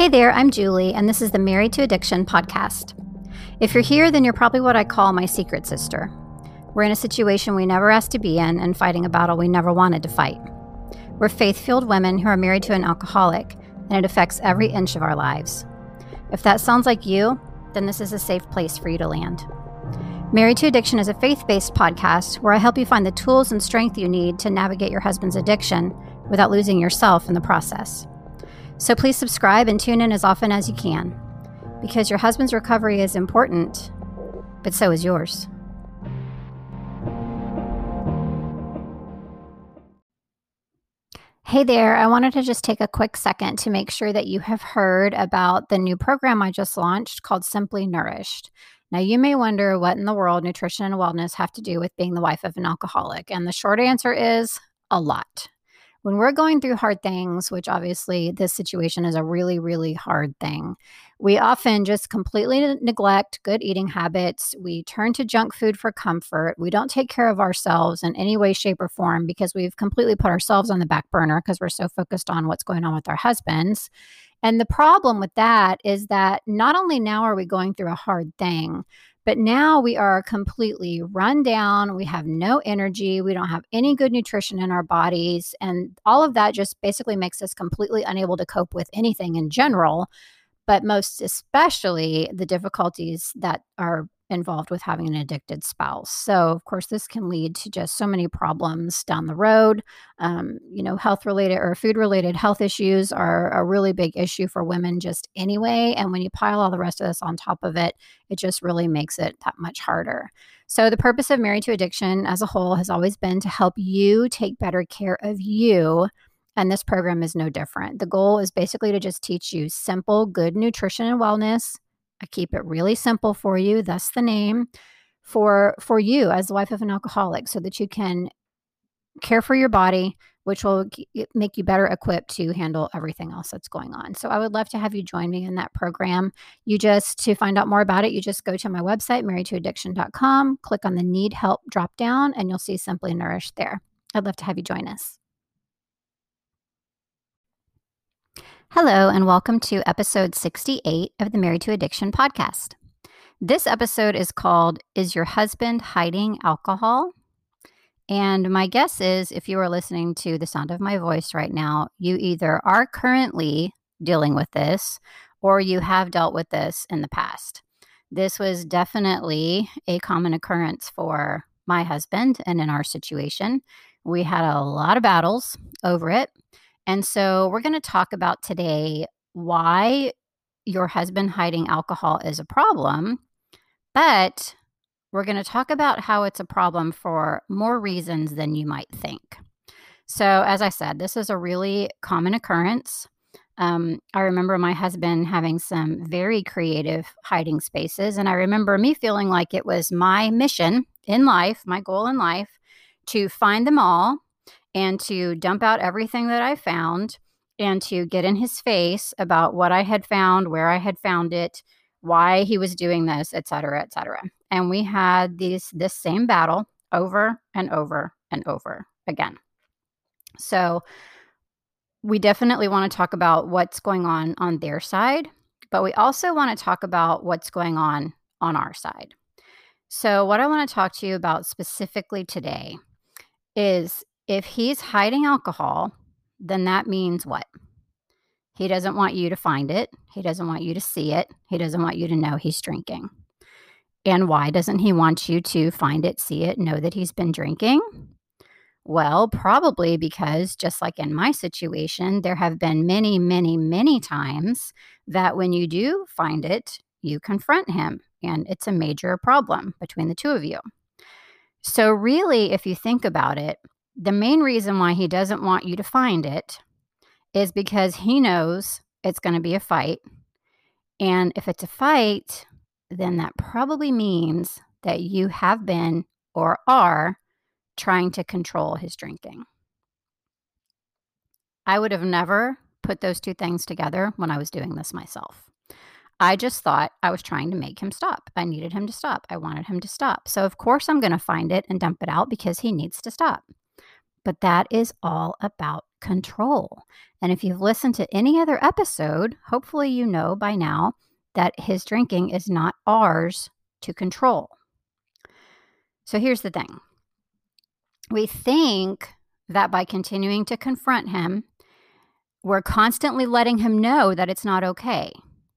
Hey there, I'm Julie, and this is the Married to Addiction podcast. If you're here, then you're probably what I call my secret sister. We're in a situation we never asked to be in and fighting a battle we never wanted to fight. We're faith filled women who are married to an alcoholic, and it affects every inch of our lives. If that sounds like you, then this is a safe place for you to land. Married to Addiction is a faith based podcast where I help you find the tools and strength you need to navigate your husband's addiction without losing yourself in the process. So please subscribe and tune in as often as you can because your husband's recovery is important, but so is yours. Hey there, I wanted to just take a quick second to make sure that you have heard about the new program I just launched called Simply Nourished. Now, you may wonder what in the world nutrition and wellness have to do with being the wife of an alcoholic. And the short answer is a lot when we're going through hard things, which obviously this situation is a really, really hard thing, we often just completely neglect good eating habits. We turn to junk food for comfort. We don't take care of ourselves in any way, shape, or form because we've completely put ourselves on the back burner because we're so focused on what's going on with our husbands. And the problem with that is that not only now are we going through a hard thing, but now we are completely run down. We have no energy. We don't have any good nutrition in our bodies. And all of that just basically makes us completely unable to cope with anything in general, but most especially the difficulties that are involved with having an addicted spouse. So, of course, this can lead to just so many problems down the road. Um, you know, health related or food related health issues are a really big issue for women just anyway. And when you pile all the rest of this on top of it, it just really makes it that much harder. So, the purpose of Married to Addiction as a whole has always been to help you take better care of you. And this program is no different. The goal is basically to just teach you simple, good nutrition and wellness I keep it really simple for you, That's the name for for you as the wife of an alcoholic so that you can care for your body which will make you better equipped to handle everything else that's going on. So I would love to have you join me in that program. You just to find out more about it, you just go to my website marriedtoaddiction.com, click on the need help drop down and you'll see Simply Nourished there. I'd love to have you join us. Hello, and welcome to episode 68 of the Married to Addiction podcast. This episode is called Is Your Husband Hiding Alcohol? And my guess is if you are listening to the sound of my voice right now, you either are currently dealing with this or you have dealt with this in the past. This was definitely a common occurrence for my husband and in our situation. We had a lot of battles over it. And so we're going to talk about today why your husband hiding alcohol is a problem, but we're going to talk about how it's a problem for more reasons than you might think. So, as I said, this is a really common occurrence. Um, I remember my husband having some very creative hiding spaces, and I remember me feeling like it was my mission in life, my goal in life, to find them all and to dump out everything that I found and to get in his face about what I had found, where I had found it, why he was doing this, et cetera, et cetera. And we had these this same battle over and over and over again. So we definitely want to talk about what's going on on their side, but we also want to talk about what's going on on our side. So, what I want to talk to you about specifically today is if he's hiding alcohol, then that means what? He doesn't want you to find it. He doesn't want you to see it. He doesn't want you to know he's drinking. And why doesn't he want you to find it, see it, know that he's been drinking? Well, probably because just like in my situation, there have been many, many, many times that when you do find it, you confront him and it's a major problem between the two of you. So, really, if you think about it, the main reason why he doesn't want you to find it is because he knows it's going to be a fight. And if it's a fight, then that probably means that you have been or are trying to control his drinking. I would have never put those two things together when I was doing this myself. I just thought I was trying to make him stop. I needed him to stop. I wanted him to stop. So, of course, I'm going to find it and dump it out because he needs to stop. But that is all about control. And if you've listened to any other episode, hopefully you know by now that his drinking is not ours to control. So here's the thing we think that by continuing to confront him, we're constantly letting him know that it's not okay,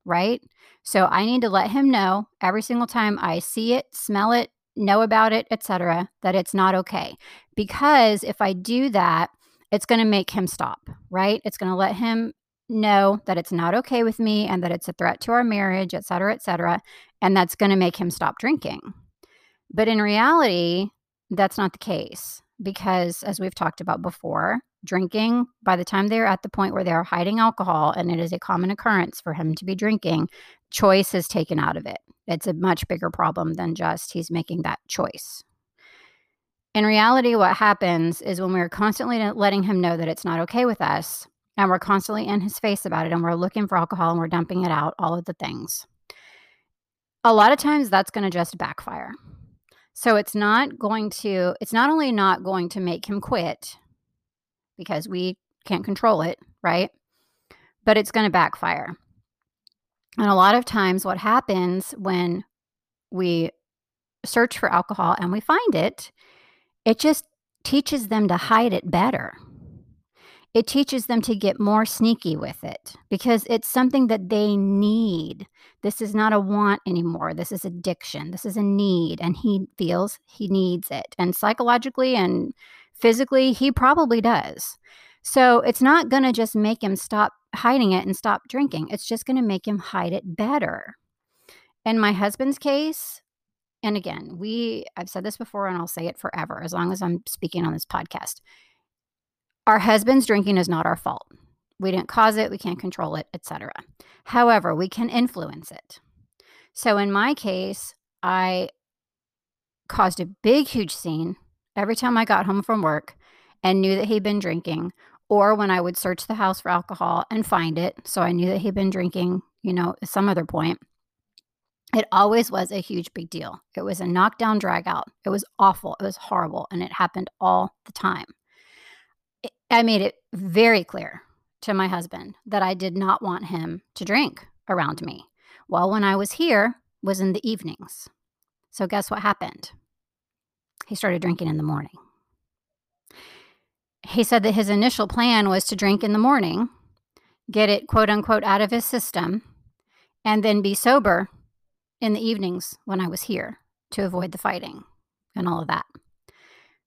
right? So I need to let him know every single time I see it, smell it, know about it, etc., that it's not okay. Because if I do that, it's going to make him stop, right? It's going to let him know that it's not okay with me and that it's a threat to our marriage, etc., cetera, et cetera. And that's going to make him stop drinking. But in reality, that's not the case because, as we've talked about before, drinking, by the time they're at the point where they're hiding alcohol and it is a common occurrence for him to be drinking, choice is taken out of it. It's a much bigger problem than just he's making that choice. In reality, what happens is when we're constantly letting him know that it's not okay with us, and we're constantly in his face about it, and we're looking for alcohol and we're dumping it out, all of the things, a lot of times that's going to just backfire. So it's not going to, it's not only not going to make him quit because we can't control it, right? But it's going to backfire. And a lot of times, what happens when we search for alcohol and we find it, it just teaches them to hide it better. It teaches them to get more sneaky with it because it's something that they need. This is not a want anymore. This is addiction. This is a need. And he feels he needs it. And psychologically and physically, he probably does. So it's not going to just make him stop hiding it and stop drinking. It's just going to make him hide it better. In my husband's case, and again, we I've said this before and I'll say it forever as long as I'm speaking on this podcast. Our husband's drinking is not our fault. We didn't cause it, we can't control it, etc. However, we can influence it. So in my case, I caused a big huge scene every time I got home from work and knew that he'd been drinking or when I would search the house for alcohol and find it. So I knew that he'd been drinking, you know, at some other point. It always was a huge big deal. It was a knockdown drag out. It was awful. It was horrible. And it happened all the time. I made it very clear to my husband that I did not want him to drink around me. Well, when I was here was in the evenings. So guess what happened? He started drinking in the morning he said that his initial plan was to drink in the morning, get it quote unquote out of his system, and then be sober in the evenings when I was here to avoid the fighting and all of that.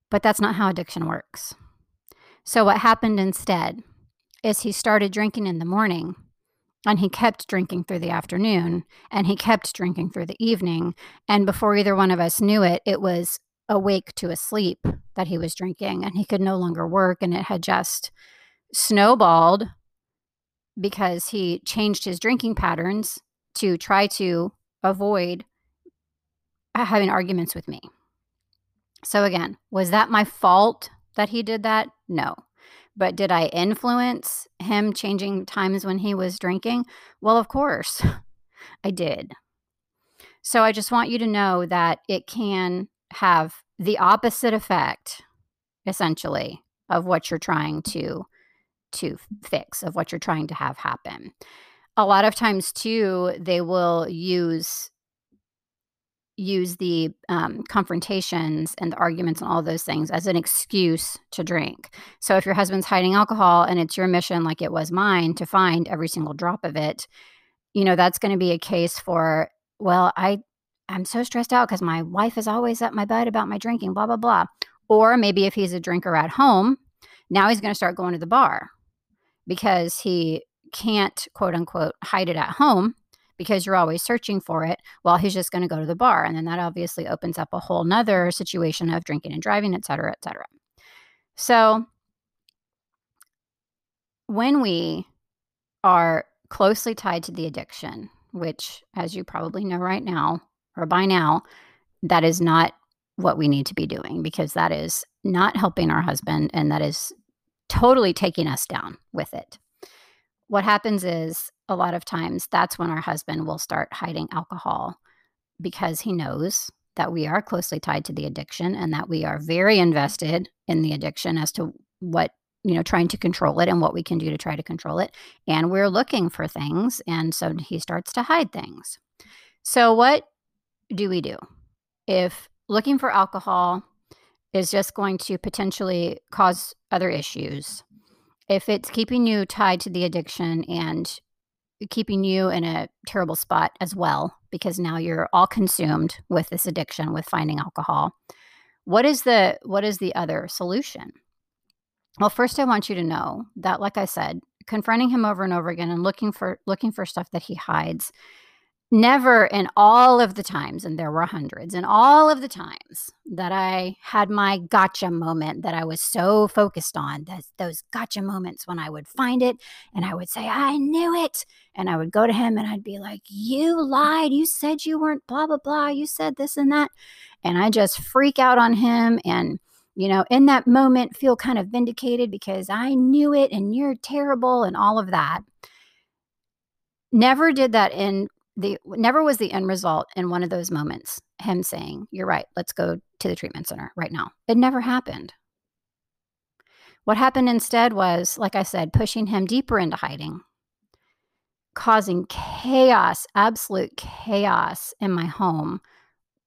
But that's not how addiction works. So, what happened instead is he started drinking in the morning and he kept drinking through the afternoon and he kept drinking through the evening. And before either one of us knew it, it was awake to a sleep that he was drinking and he could no longer work and it had just snowballed because he changed his drinking patterns to try to avoid having arguments with me. So again, was that my fault that he did that? No. But did I influence him changing times when he was drinking? Well, of course, I did. So I just want you to know that it can have the opposite effect essentially of what you're trying to to fix of what you're trying to have happen. A lot of times too they will use use the um, confrontations and the arguments and all those things as an excuse to drink. So if your husband's hiding alcohol and it's your mission like it was mine to find every single drop of it you know that's going to be a case for well i I'm so stressed out because my wife is always at my butt about my drinking, blah, blah, blah. Or maybe if he's a drinker at home, now he's going to start going to the bar because he can't, quote unquote, hide it at home because you're always searching for it. Well, he's just going to go to the bar. And then that obviously opens up a whole nother situation of drinking and driving, et cetera, et cetera. So when we are closely tied to the addiction, which, as you probably know right now, or by now, that is not what we need to be doing because that is not helping our husband and that is totally taking us down with it. What happens is a lot of times that's when our husband will start hiding alcohol because he knows that we are closely tied to the addiction and that we are very invested in the addiction as to what you know, trying to control it and what we can do to try to control it. And we're looking for things. And so he starts to hide things. So, what do we do? If looking for alcohol is just going to potentially cause other issues, if it's keeping you tied to the addiction and keeping you in a terrible spot as well, because now you're all consumed with this addiction, with finding alcohol. What is the what is the other solution? Well, first I want you to know that like I said, confronting him over and over again and looking for looking for stuff that he hides never in all of the times, and there were hundreds, in all of the times that I had my gotcha moment that I was so focused on, that, those gotcha moments when I would find it and I would say, I knew it. And I would go to him and I'd be like, You lied. You said you weren't blah, blah, blah. You said this and that. And I just freak out on him and you know, in that moment, feel kind of vindicated because I knew it and you're terrible and all of that. Never did that end the never was the end result in one of those moments him saying you're right let's go to the treatment center right now. It never happened. What happened instead was like i said pushing him deeper into hiding causing chaos absolute chaos in my home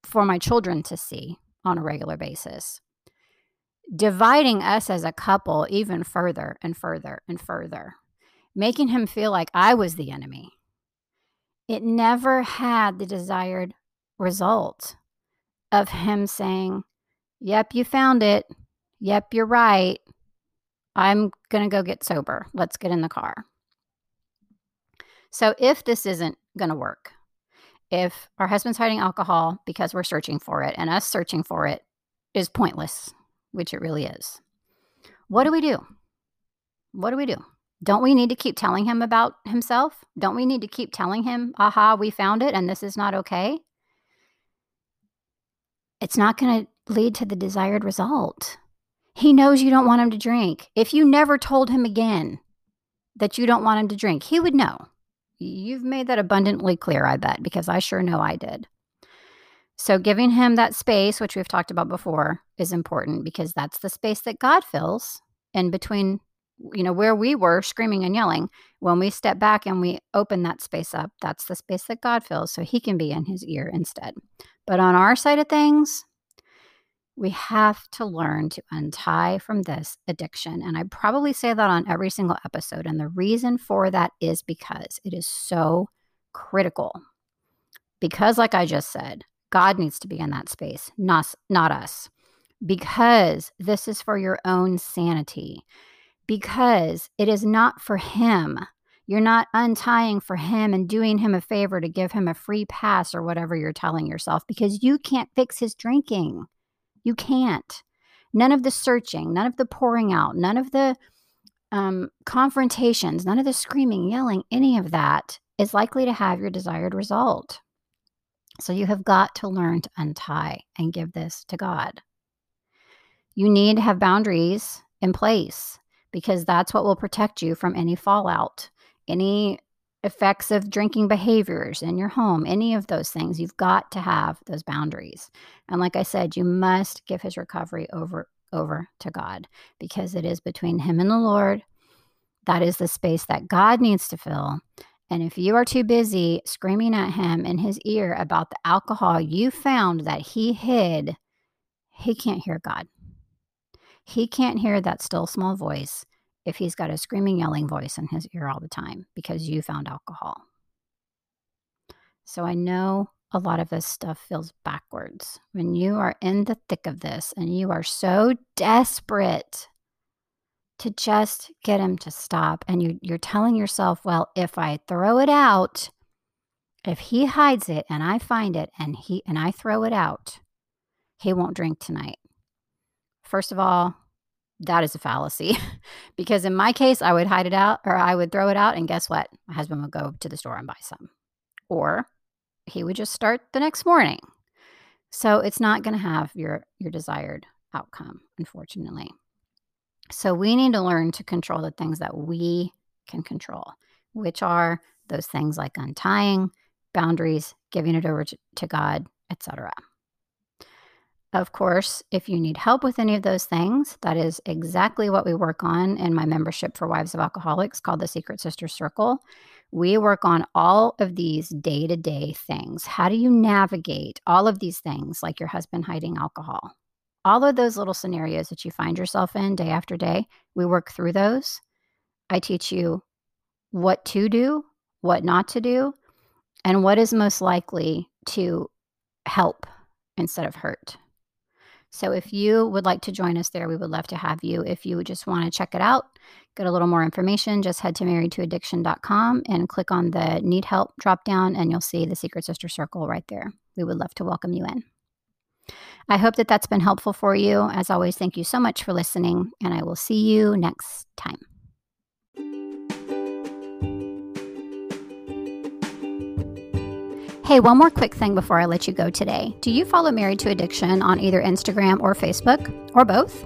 for my children to see on a regular basis dividing us as a couple even further and further and further making him feel like i was the enemy it never had the desired result of him saying, Yep, you found it. Yep, you're right. I'm going to go get sober. Let's get in the car. So, if this isn't going to work, if our husband's hiding alcohol because we're searching for it and us searching for it is pointless, which it really is, what do we do? What do we do? Don't we need to keep telling him about himself? Don't we need to keep telling him, aha, we found it and this is not okay? It's not going to lead to the desired result. He knows you don't want him to drink. If you never told him again that you don't want him to drink, he would know. You've made that abundantly clear, I bet, because I sure know I did. So, giving him that space, which we've talked about before, is important because that's the space that God fills in between you know, where we were screaming and yelling, when we step back and we open that space up, that's the space that God fills so he can be in his ear instead. But on our side of things, we have to learn to untie from this addiction. And I probably say that on every single episode. And the reason for that is because it is so critical. Because, like I just said, God needs to be in that space, not, not us. Because this is for your own sanity because it is not for him. You're not untying for him and doing him a favor to give him a free pass or whatever you're telling yourself because you can't fix his drinking. You can't. None of the searching, none of the pouring out, none of the um, confrontations, none of the screaming, yelling, any of that is likely to have your desired result. So you have got to learn to untie and give this to God. You need to have boundaries in place because that's what will protect you from any fallout, any effects of drinking behaviors in your home, any of those things. You've got to have those boundaries. And like I said, you must give his recovery over over to God because it is between him and the Lord. That is the space that God needs to fill. And if you are too busy screaming at him in his ear about the alcohol you found that he hid, he can't hear God. He can't hear that still small voice if he's got a screaming, yelling voice in his ear all the time because you found alcohol. So I know a lot of this stuff feels backwards. When you are in the thick of this and you are so desperate to just get him to stop, and you, you're telling yourself, well, if I throw it out, if he hides it and I find it and he and I throw it out, he won't drink tonight. First of all, that is a fallacy because in my case, I would hide it out or I would throw it out. And guess what? My husband would go to the store and buy some, or he would just start the next morning. So it's not going to have your, your desired outcome, unfortunately. So we need to learn to control the things that we can control, which are those things like untying, boundaries, giving it over to, to God, etc. Of course, if you need help with any of those things, that is exactly what we work on in my membership for Wives of Alcoholics called the Secret Sister Circle. We work on all of these day to day things. How do you navigate all of these things, like your husband hiding alcohol? All of those little scenarios that you find yourself in day after day, we work through those. I teach you what to do, what not to do, and what is most likely to help instead of hurt. So if you would like to join us there, we would love to have you. If you just want to check it out, get a little more information, just head to marriedtoaddiction.com and click on the need help drop down and you'll see the Secret Sister Circle right there. We would love to welcome you in. I hope that that's been helpful for you. As always, thank you so much for listening, and I will see you next time. Hey, one more quick thing before I let you go today. Do you follow Married to Addiction on either Instagram or Facebook, or both?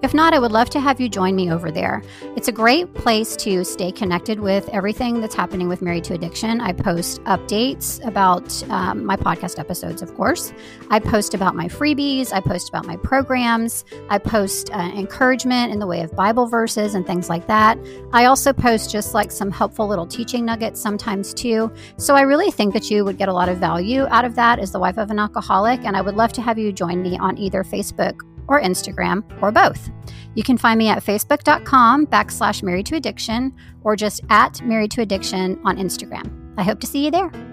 If not, I would love to have you join me over there. It's a great place to stay connected with everything that's happening with Married to Addiction. I post updates about um, my podcast episodes, of course. I post about my freebies. I post about my programs. I post uh, encouragement in the way of Bible verses and things like that. I also post just like some helpful little teaching nuggets sometimes too. So I really think that you would get a lot of value out of that as the wife of an alcoholic. And I would love to have you join me on either Facebook or Instagram or both. You can find me at facebook.com backslash married to addiction or just at married to addiction on Instagram. I hope to see you there.